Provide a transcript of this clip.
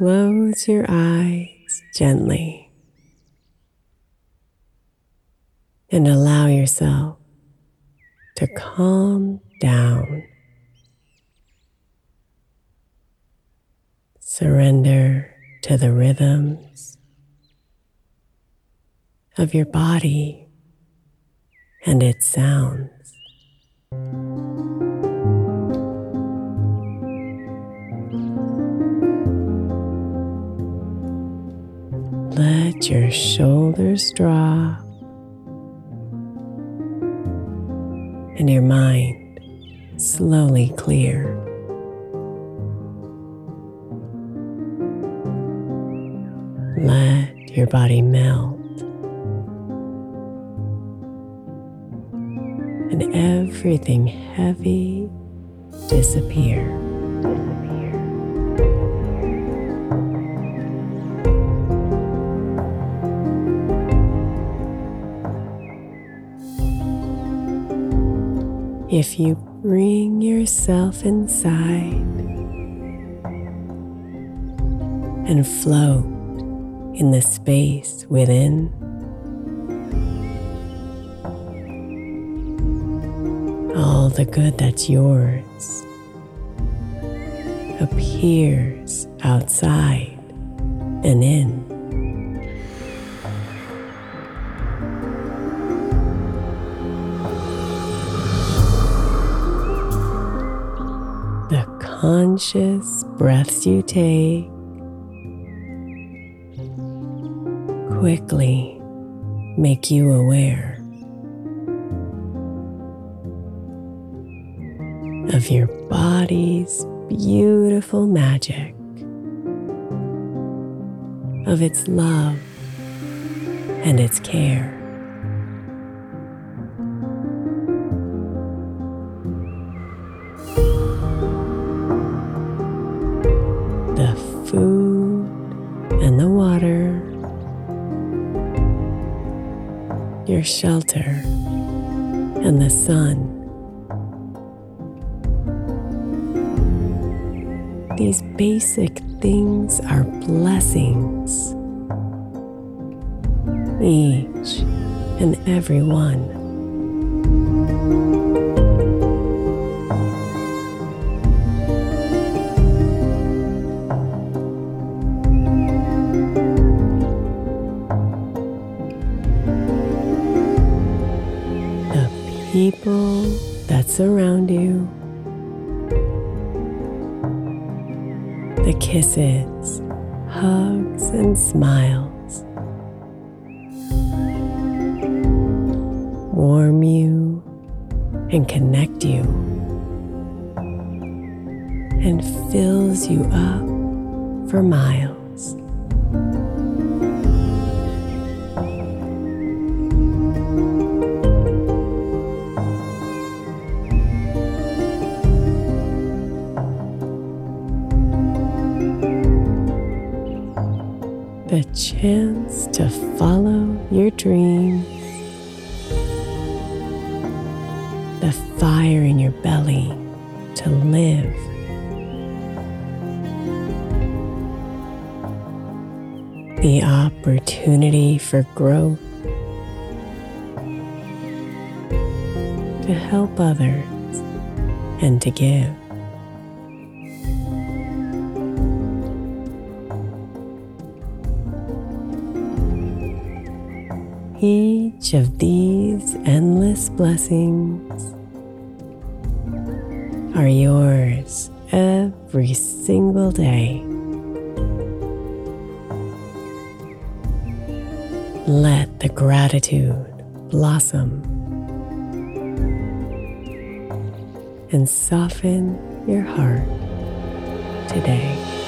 Close your eyes gently and allow yourself to calm down. Surrender to the rhythms of your body and its sounds. Let your shoulders drop and your mind slowly clear. Let your body melt and everything heavy disappear. If you bring yourself inside and float in the space within, all the good that's yours appears outside and in. Conscious breaths you take quickly make you aware of your body's beautiful magic, of its love and its care. Your shelter and the sun. These basic things are blessings, each and every one. That surround you, the kisses, hugs, and smiles warm you and connect you and fills you up for miles. The chance to follow your dreams, the fire in your belly to live. The opportunity for growth to help others and to give. Each of these endless blessings are yours every single day. Let the gratitude blossom and soften your heart today.